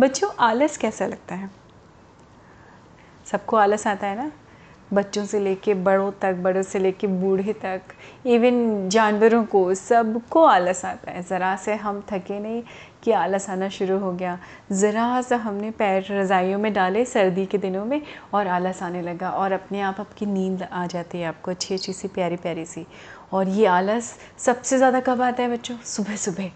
बच्चों, आलस कैसा लगता है? सबको आलस आता है ना? बच्चों से लेके बड़ों तक, बड़ों से लेके बूढ़े तक इवन जानवरों को, सबको आलस आता है। ज़रा से हम थके नहीं कि आलस आना शुरू हो गया। ज़रा सा हमने पैर रज़ाइयों में डाले सर्दी के दिनों में और आलस आने लगा और अपने आप, आपकी नींद आ जाती है आपको अच्छी अच्छी सी प्यारी प्यारी सी। और ये आलस सबसे ज़्यादा कब आता है बच्चों? सुबह सुबह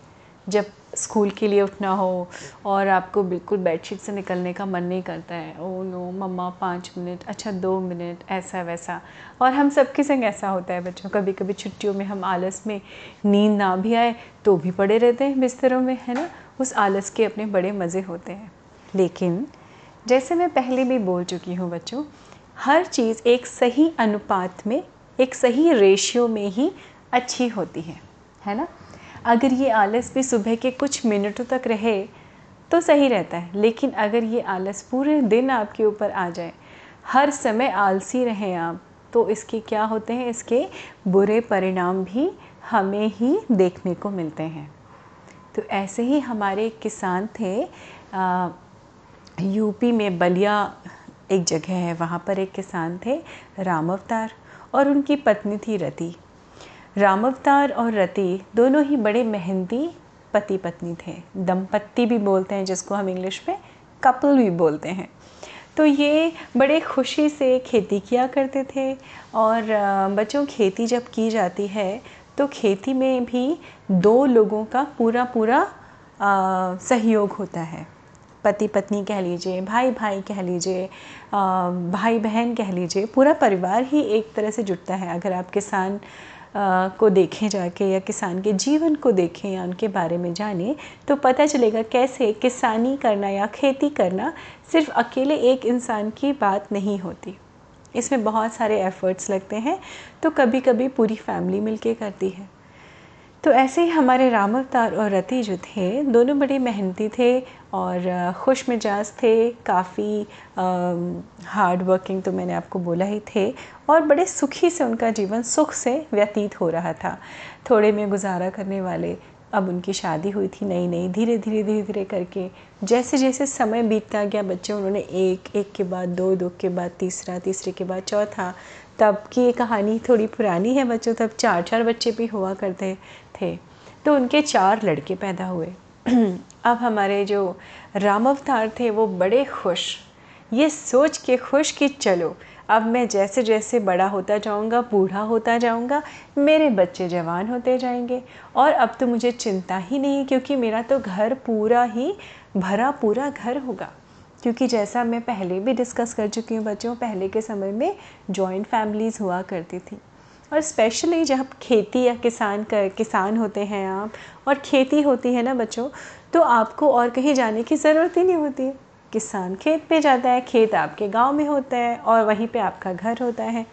जब स्कूल के लिए उठना हो और आपको बिल्कुल बेडशीट से निकलने का मन नहीं करता है, ओ नो, मम्मा, पाँच मिनट अच्छा दो मिनट, ऐसा वैसा। और हम सबके संग ऐसा होता है बच्चों कभी कभी छुट्टियों में हम आलस में नींद ना भी आए तो भी पड़े रहते हैं बिस्तरों में, है ना? उस आलस के अपने बड़े मज़े होते हैं। लेकिन जैसे मैं पहले भी बोल चुकी हूँ बच्चों, हर चीज़ एक सही अनुपात में, एक सही रेशियो में ही अच्छी होती है है ना? अगर ये आलस भी सुबह के कुछ मिनटों तक रहे तो सही रहता है। लेकिन अगर ये आलस पूरे दिन आपके ऊपर आ जाए हर समय आलसी रहें आप तो इसके क्या होते हैं? इसके बुरे परिणाम भी हमें ही देखने को मिलते हैं। तो ऐसे ही हमारे किसान थे आ, यूपी में बलिया एक जगह है वहाँ पर एक किसान थे राम अवतार और उनकी पत्नी थी रति। राम अवतार और रति दोनों ही बड़े मेहनती पति पत्नी थे। दंपत्ति भी बोलते हैं जिसको हम इंग्लिश में कपल भी बोलते हैं। तो ये बड़े खुशी से खेती किया करते थे और बच्चों खेती जब की जाती है तो खेती में भी दो लोगों का पूरा पूरा आ, सहयोग होता है। पति पत्नी कह लीजिए भाई भाई कह लीजिए भाई बहन कह लीजिए पूरा परिवार ही एक तरह से जुटता है। अगर आप किसान को देखें जाके या किसान के जीवन को देखें या उनके बारे में जानें तो पता चलेगा कैसे किसानी करना या खेती करना सिर्फ़ अकेले एक इंसान की बात नहीं होती। इसमें बहुत सारे एफ़र्ट्स लगते हैं तो कभी कभी पूरी फैमिली मिलके करती है। तो ऐसे ही हमारे राम अवतार और रति जो थे, दोनों बड़े मेहनती थे और खुश मिजाज थे, काफ़ी हार्ड वर्किंग तो मैंने आपको बोला ही थे और बड़े सुखी से उनका जीवन सुख से व्यतीत हो रहा था। थोड़े में गुजारा करने वाले अब उनकी शादी हुई थी नई नई, धीरे धीरे धीरे धीरे करके। जैसे जैसे समय बीतता गया, बच्चे उन्होंने एक एक के बाद दो दो के बाद तीसरा, तीसरे के बाद चौथा। तब की ये कहानी थोड़ी पुरानी है बच्चों, तब चार चार बच्चे भी हुआ करते थे। तो उनके चार लड़के पैदा हुए। अब हमारे जो राम अवतार थे, वो बड़े खुश। ये सोच के खुश कि चलो, अब मैं जैसे जैसे बड़ा होता जाऊँगा, बूढ़ा होता जाऊँगा, मेरे बच्चे जवान होते जाएँगे। और अब तो मुझे चिंता ही नहीं, क्योंकि मेरा तो घर पूरा ही भरा पूरा घर होगा। क्योंकि जैसा मैं पहले भी डिस्कस कर चुकी हूँ, बच्चों, पहले के समय में जॉइंट फैमिलीज़ हुआ करती थी। और स्पेशली जब खेती या किसान कर किसान होते हैं आप, और खेती होती है ना बच्चों तो आपको और कहीं जाने की ज़रूरत ही नहीं होती। है किसान खेत पे जाता है, खेत आपके गाँव में होता है, और वहीं पे आपका घर होता है।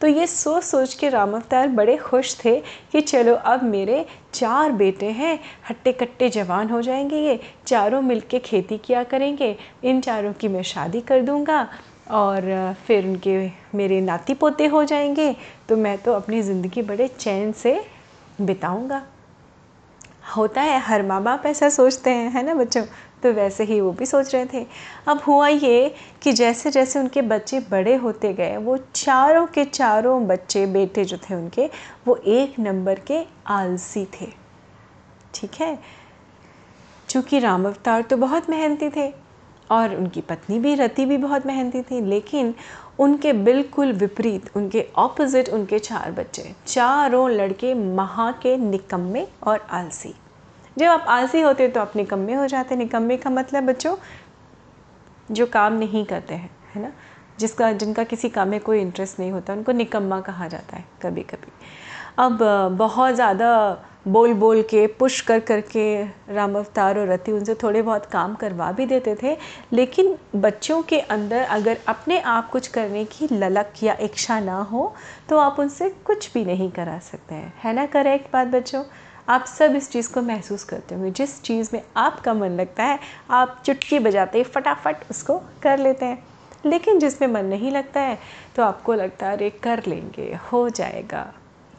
तो ये सोच सोच के राम अवतार बड़े खुश थे कि चलो अब मेरे चार बेटे हैं हट्टे कट्टे जवान हो जाएँगे ये, चारों मिलके खेती किया करेंगे, इन चारों की मैं शादी कर दूँगा और फिर उनके मेरे नाती पोते हो जाएँगे तो मैं तो अपनी ज़िंदगी बड़े चैन से बिताऊँगा। होता है, हर माँ बाप ऐसा सोचते हैं, है ना बच्चों? तो वैसे ही वो भी सोच रहे थे। अब हुआ ये कि जैसे जैसे उनके बच्चे बड़े होते गए, वो चारों के चारों बच्चे, बेटे जो थे उनके, वो एक नंबर के आलसी थे। ठीक है? चूँकि राम अवतार तो बहुत मेहनती थे। और उनकी पत्नी भी रति भी बहुत मेहनती थी, लेकिन उनके बिल्कुल विपरीत, उनके ऑपोजिट उनके चार बच्चे। चारों लड़के महा के निकम्मे और आलसी। जब आप आलसी होते तो आप निकम्मे हो जाते। निकम्मे का मतलब बच्चों, जो काम नहीं करते हैं, है ना? जिसका, जिनका किसी काम में कोई इंटरेस्ट नहीं होता, उनको निकम्मा कहा जाता है कभी कभी अब, बहुत ज़्यादा बोल बोल के पुश कर कर के राम अवतार और रति उनसे थोड़े बहुत काम करवा भी देते थे। लेकिन बच्चों के अंदर अगर अपने आप कुछ करने की ललक या इच्छा ना हो तो आप उनसे कुछ भी नहीं करा सकते हैं। है ना करेक्ट बात बच्चों? आप सब इस चीज़ को महसूस करते होंगे। जिस चीज़ में आपका मन लगता है, आप चुटकी बजाते ही फटाफट उसको कर लेते हैं। लेकिन जिसमें मन नहीं लगता है तो आपको लगता है, अरे, कर लेंगे, हो जाएगा।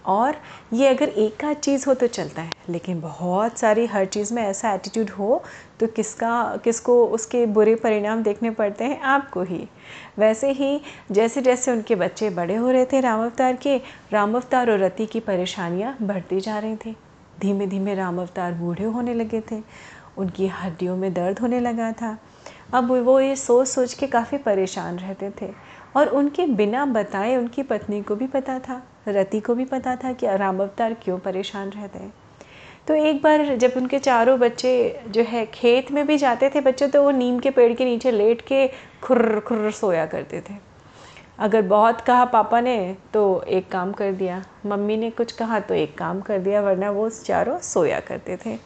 और ये अगर एक आध चीज़ हो तो चलता है। लेकिन बहुत सारी हर चीज़ में ऐसा एटीट्यूड हो तो किसका, किसको उसके बुरे परिणाम देखने पड़ते हैं? आपको ही। वैसे ही जैसे जैसे उनके बच्चे बड़े हो रहे थे राम अवतार के, राम अवतार और रति की परेशानियाँ बढ़ती जा रही थी। धीमे धीमे राम अवतार बूढ़े होने लगे थे। उनकी हड्डियों में दर्द होने लगा था। अब वो ये सोच सोच के काफ़ी परेशान रहते थे। और उनके बिना बताए उनकी पत्नी को भी पता था, रति को भी पता था कि राम अवतार क्यों परेशान रहते हैं। तो एक बार जब उनके चारों बच्चे जो है खेत में भी जाते थे बच्चे तो वो नीम के पेड़ के नीचे लेट के खुर्र खुर्र सोया करते थे। अगर बहुत कहा पापा ने तो एक काम कर दिया। मम्मी ने कुछ कहा तो एक काम कर दिया, वरना वो चारों सोया करते थे।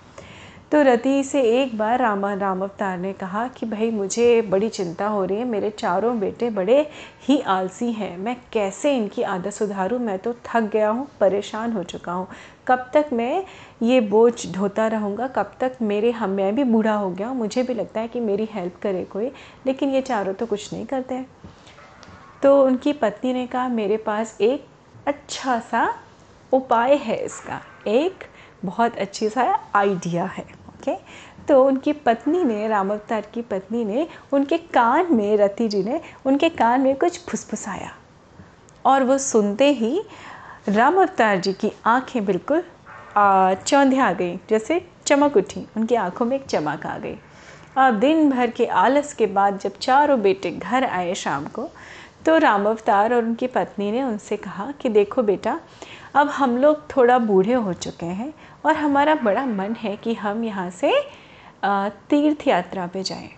तो रति से एक बार राम राम अवतार ने कहा कि भाई मुझे बड़ी चिंता हो रही है, मेरे चारों बेटे बड़े ही आलसी हैं। मैं कैसे इनकी आदत सुधारूं? मैं तो थक गया हूँ, परेशान हो चुका हूँ। कब तक मैं ये बोझ ढोता रहूँगा? कब तक मेरे, हम, मैं भी बूढ़ा हो गया हूँ? मुझे भी लगता है कि मेरी हेल्प करे कोई, लेकिन ये चारों तो कुछ नहीं करते हैं। तो उनकी पत्नी ने कहा, मेरे पास एक अच्छा सा उपाय है इसका। एक बहुत अच्छी सा आइडिया है। ओके तो उनकी पत्नी ने, राम अवतार की पत्नी ने, उनके कान में, रति जी ने, उनके कान में कुछ फुसफुसाया। और वो सुनते ही राम अवतार जी की आँखें बिल्कुल चौंधिया गई। जैसे चमक उठी। उनकी आँखों में एक चमक आ गई। अब दिन भर के आलस के बाद जब चारों बेटे घर आए शाम को तो राम अवतार और उनकी पत्नी ने उनसे कहा कि, देखो बेटा अब हम लोग थोड़ा बूढ़े हो चुके हैं और हमारा बड़ा मन है कि हम यहाँ से तीर्थ यात्रा पे जाएँ।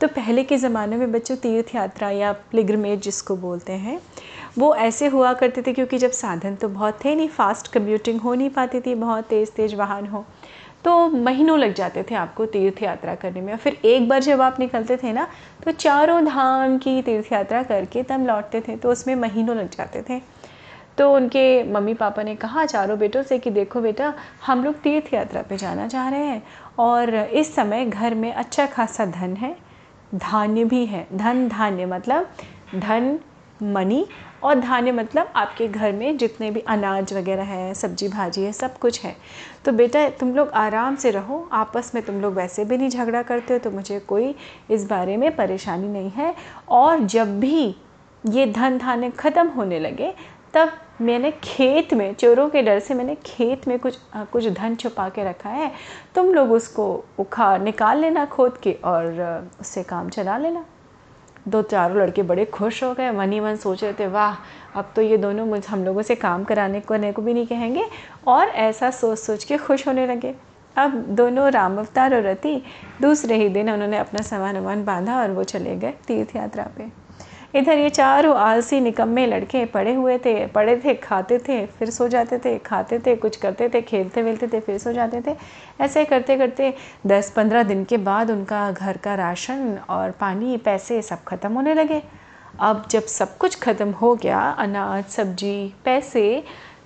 तो पहले के ज़माने में बच्चों तीर्थ यात्रा या प्लिग्रमेज जिसको बोलते हैं, वो ऐसे हुआ करते थे क्योंकि जब साधन तो बहुत थे नहीं फास्ट कम्यूटिंग हो नहीं पाती थी, बहुत तेज़ तेज़ वाहन हो तो महीनों लग जाते थे आपको तीर्थ यात्रा करने में। और फिर एक बार जब आप निकलते थे ना तो चारों धाम की तीर्थ यात्रा करके तब लौटते थे तो उसमें महीनों लग जाते थे। तो उनके मम्मी पापा ने कहा चारों बेटों से कि देखो बेटा, हम लोग तीर्थ यात्रा पे जाना चाह रहे हैं और इस समय घर में अच्छा खासा धन है, धान्य भी है। धन, धान्य मतलब धन मनी और धान्य मतलब आपके घर में जितने भी अनाज वगैरह है, सब्ज़ी भाजी है, सब कुछ है। तो बेटा, तुम लोग आराम से रहो, आपस में तुम लोग वैसे भी नहीं झगड़ा करते हो तो मुझे कोई इस बारे में परेशानी नहीं है। और जब भी ये धन, धान्य ख़त्म होने लगे तब मैंने खेत में चोरों के डर से मैंने खेत में कुछ आ, कुछ धन छुपा के रखा है। तुम लोग उसको उखाड़ निकाल लेना खोद के और उससे काम चला लेना। दो चारों लड़के बड़े खुश हो गए मन ही मन सोच रहे थे वाह अब तो ये दोनों मुझ हम लोगों से काम कराने करने को भी नहीं कहेंगे। और ऐसा सोच सोच के खुश होने लगे। अब दोनों राम अवतार और रति दूसरे ही दिन उन्होंने अपना सामान वामान बांधा और वो चले गए तीर्थ यात्रा पे। इधर ये चारों आलसी निकम्मे लड़के पड़े हुए थे, पड़े थे, खाते थे, फिर सो जाते थे, खाते थे, कुछ करते थे, खेलते वेलते थे, फिर सो जाते थे। ऐसे करते करते दस पंद्रह दिन के बाद उनका घर का राशन और पानी, पैसे सब ख़त्म होने लगे। अब जब सब कुछ ख़त्म हो गया, अनाज, सब्ज़ी, पैसे,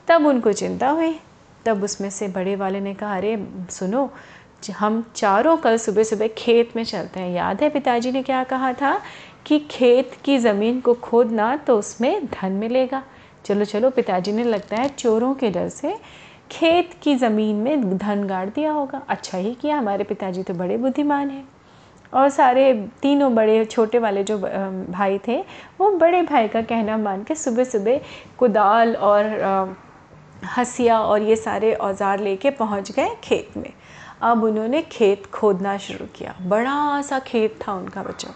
तब उनको चिंता हुई। तब उसमें से बड़े वाले ने कहा, अरे, सुनो, हम चारों कल सुबह सुबह खेत में चलते हैं। याद है पिताजी ने क्या कहा था? कि खेत की ज़मीन को खोदना तो उसमें धन मिलेगा। चलो चलो, पिताजी ने लगता है चोरों के डर से खेत की ज़मीन में धन गाड़ दिया होगा। अच्छा ही किया, हमारे पिताजी तो बड़े बुद्धिमान हैं। और सारे तीनों बड़े छोटे वाले जो भाई थे, वो बड़े भाई का कहना मान के सुबह सुबह कुदाल और हसिया और ये सारे औज़ार लेके पहुँच गए खेत में। अब उन्होंने खेत खोदना शुरू किया। बड़ा सा खेत था उनका बच्चों।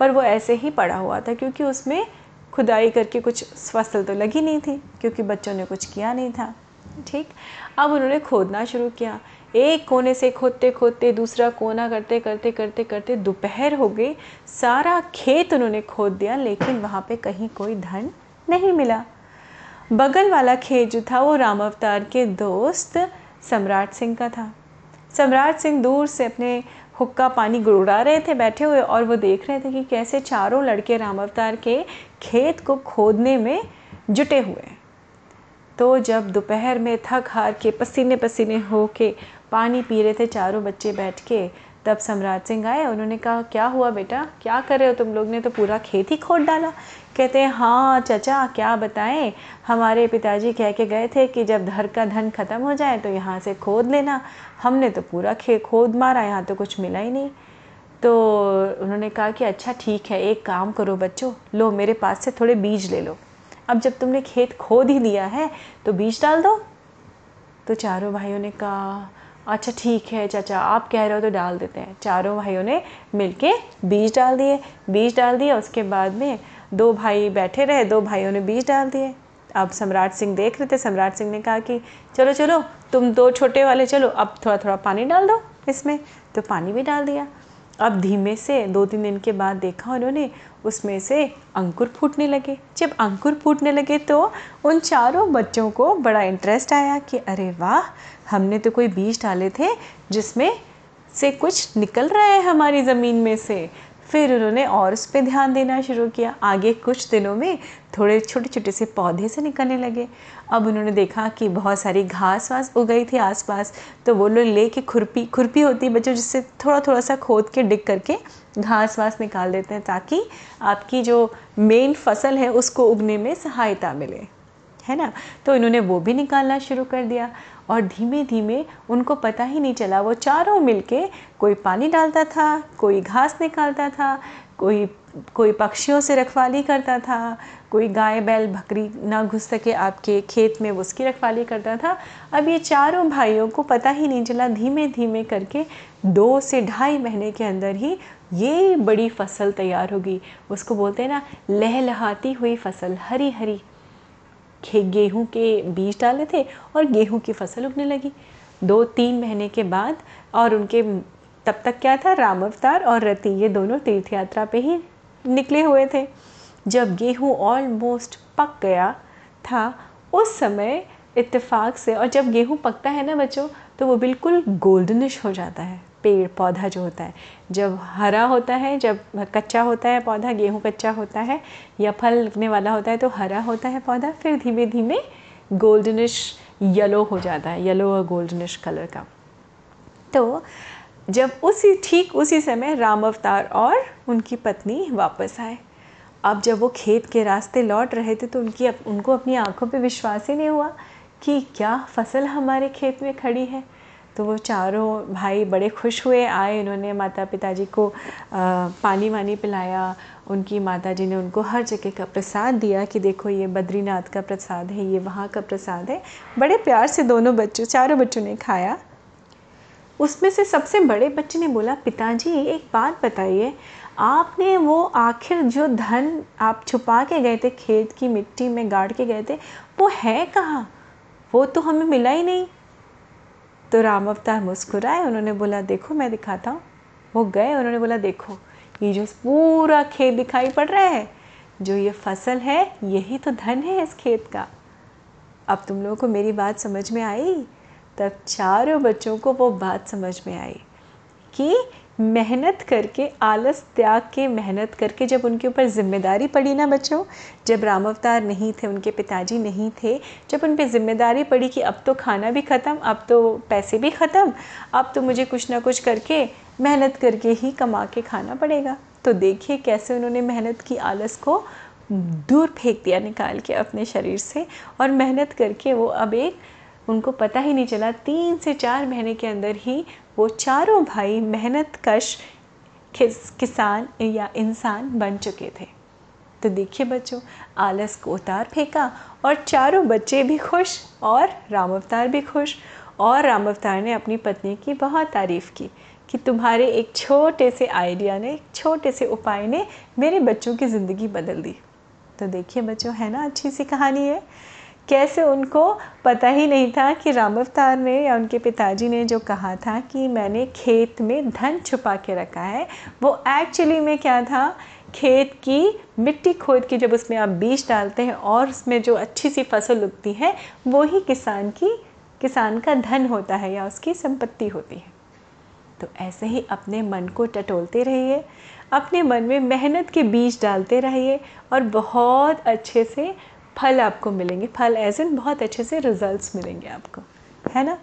पर वो ऐसे ही पड़ा हुआ था क्योंकि उसमें खुदाई करके कुछ फ़सल तो लगी नहीं थी, क्योंकि बच्चों ने कुछ किया नहीं था। ठीक? अब उन्होंने खोदना शुरू किया। एक कोने से खोदते खोदते, दूसरा कोना करते करते करते करते दोपहर हो गई। सारा खेत उन्होंने खोद दिया, लेकिन वहाँ पे कहीं कोई धन नहीं मिला। बगल वाला खेत जो था, वो राम अवतार के दोस्त सम्राट सिंह का था। सम्राट सिंह दूर से अपने हुक्का पानी गुड़ा रहे थे, बैठे हुए, और वो देख रहे थे कि कैसे चारों लड़के राम अवतार के खेत को खोदने में जुटे हुए। तो जब दोपहर में थक हार के पसीने पसीने हो के पानी पी रहे थे, चारों बच्चे बैठ के तब सम्राट सिंह आए, उन्होंने कहा, क्या हुआ बेटा? क्या कर रहे हो तुम लोग? ने तो पूरा खेत ही खोद डाला। कहते हैं हाँ चचा, क्या बताएँ? हमारे पिताजी कह के गए थे कि जब धर का धन ख़त्म हो जाए तो यहाँ से खोद लेना। हमने तो पूरा खे, खोद मारा, यहाँ तो कुछ मिला ही नहीं। तो उन्होंने कहा कि अच्छा ठीक है, एक काम करो बच्चों, लो, मेरे पास से थोड़े बीज ले लो। अब जब तुमने खेत खोद ही दिया है तो बीज डाल दो। तो चारों भाइयों ने कहा अच्छा ठीक है, चाचा, आप कह रहे हो तो डाल देते हैं। चारों भाइयों ने मिलके बीज डाल दिए। बीज डाल दिए, उसके बाद में दो भाई बैठे रहे, दो भाइयों ने बीज डाल दिए। अब सम्राट सिंह देख रहे थे, सम्राट सिंह ने कहा कि चलो चलो, तुम दो छोटे वाले, चलो, अब थोड़ा थोड़ा पानी डाल दो इसमें। तो पानी भी डाल दिया। अब धीमे से दो तीन दिन के बाद देखा उन्होंने उसमें से अंकुर फूटने लगे। जब अंकुर फूटने लगे तो उन चारों बच्चों को बड़ा इंटरेस्ट आया कि अरे वाह, हमने तो कोई बीज डाले थे जिसमें से कुछ निकल रहा है हमारी ज़मीन में से। फिर उन्होंने और उस पर ध्यान देना शुरू किया। आगे कुछ दिनों में थोड़े छोटे छोटे से पौधे से निकलने लगे। अब उन्होंने देखा कि बहुत सारी घास वास उग गई थी आसपास तो वो लोग ले के खुरपी खुरपी होती है बच्चों, जिससे थोड़ा थोड़ा सा खोद के, डिग करके घास वास निकाल देते हैं, ताकि आपकी जो मेन फ़सल है, उसको उगने में सहायता मिले। है ना? तो इन्होंने वो भी निकालना शुरू कर दिया। और धीमे धीमे उनको पता ही नहीं चला। वो चारों मिलके कोई पानी डालता था, कोई घास निकालता था, कोई कोई पक्षियों से रखवाली करता था, कोई गाय, बैल, बकरी ना घुस सके आपके खेत में उसकी रखवाली करता था। अब ये चारों भाइयों को पता ही नहीं चला धीमे धीमे करके दो से ढाई महीने के अंदर ही ये बड़ी फ़सल तैयार होगी। उसको बोलते हैं ना, लहलहाती हुई फ़सल हरी हरी गेहूँ के बीज डाले थे और गेहूँ की फ़सल उगने लगी। दो तीन महीने के बाद और उनके तब तक क्या था? राम अवतार और रति, ये दोनों तीर्थ यात्रा पे ही निकले हुए थे। जब गेहूँ ऑलमोस्ट पक गया था, उस समय इत्तेफाक से और जब गेहूँ पकता है ना बच्चों तो वो बिल्कुल गोल्डनिश हो जाता है। पेड़ पौधा जो होता है। जब हरा होता है, जब कच्चा होता है पौधा, गेहूँ कच्चा होता है या फल लगने वाला होता है तो हरा होता है पौधा, फिर धीमे धीमे गोल्डनिश येलो हो जाता है येलो और गोल्डनिश कलर का। तो जब उसी, ठीक उसी समय राम अवतार और उनकी पत्नी वापस आए। अब जब वो खेत के रास्ते लौट रहे थे तो उनकी उनको अपनी आँखों पे विश्वास ही नहीं हुआ कि क्या फ़सल हमारे खेत में खड़ी है। तो वो चारों भाई बड़े खुश हुए, आए, उन्होंने माता पिताजी को पानी वानी पिलाया। उनकी माता जी ने उनको हर जगह का प्रसाद दिया कि देखो ये बद्रीनाथ का प्रसाद है, ये वहाँ का प्रसाद है। बड़े प्यार से दोनों बच्चों, चारों बच्चों ने खाया। उसमें से सबसे बड़े बच्चे ने बोला, पिताजी, एक बात बताइए, आपने वो आखिर जो धन आप छुपा के गए थे, खेत की मिट्टी में गाड़ के गए थे, वो है कहाँ? वो तो हमें मिला ही नहीं। तो राम अवतार मुस्कुराए, उन्होंने बोला, देखो, मैं दिखाता हूँ। वो गए, उन्होंने बोला, देखो, ये जो पूरा खेत दिखाई पड़ रहा है, जो ये फ़सल है, यही तो धन है इस खेत का। अब तुम लोगों को मेरी बात समझ में आई? तब चारों बच्चों को वो बात समझ में आई कि मेहनत करके, आलस त्याग के मेहनत करके जब उनके ऊपर ज़िम्मेदारी पड़ी ना बच्चों, जब राम अवतार नहीं थे, उनके पिताजी नहीं थे, जब उन पर ज़िम्मेदारी पड़ी कि अब तो खाना भी ख़त्म, अब तो पैसे भी ख़त्म, अब तो मुझे कुछ ना कुछ करके, मेहनत करके ही कमा के खाना पड़ेगा। तो देखिए कैसे उन्होंने मेहनत की, आलस को दूर फेंक दिया निकाल के अपने शरीर से, और मेहनत करके वो अब एक, उनको पता ही नहीं चला, तीन से चार महीने के अंदर ही वो चारों भाई मेहनत कश किसान या इंसान बन चुके थे। तो देखिए बच्चों, आलस को उतार फेंका और चारों बच्चे भी खुश और राम अवतार भी खुश। और राम अवतार ने अपनी पत्नी की बहुत तारीफ़ की कि तुम्हारे एक छोटे से आइडिया ने, एक छोटे से उपाय ने मेरे बच्चों की ज़िंदगी बदल दी। तो देखिए बच्चों, है ना अच्छी सी कहानी है? कैसे उनको पता ही नहीं था कि राम अवतार ने या उनके पिताजी ने जो कहा था कि मैंने खेत में धन छुपा के रखा है, वो एक्चुअली में क्या था? खेत की मिट्टी खोद के जब उसमें आप बीज डालते हैं और उसमें जो अच्छी सी फ़सल उगती है, वो ही किसान की, किसान का धन होता है या उसकी संपत्ति होती है। तो ऐसे ही अपने मन को टटोलते रहिए, अपने मन में मेहनत के बीज डालते रहिए और बहुत अच्छे से फल आपको मिलेंगे। फल एज इन बहुत अच्छे से रिजल्ट्स मिलेंगे आपको। है ना?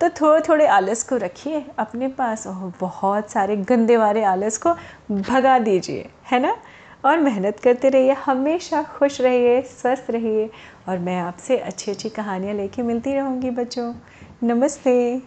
तो थोड़े थोड़े आलस को रखिए अपने पास और बहुत सारे गंदे वाले आलस को भगा दीजिए। है ना? और मेहनत करते रहिए, हमेशा खुश रहिए, स्वस्थ रहिए। और मैं आपसे अच्छी अच्छी कहानियाँ लेके मिलती रहूँगी बच्चों। नमस्ते।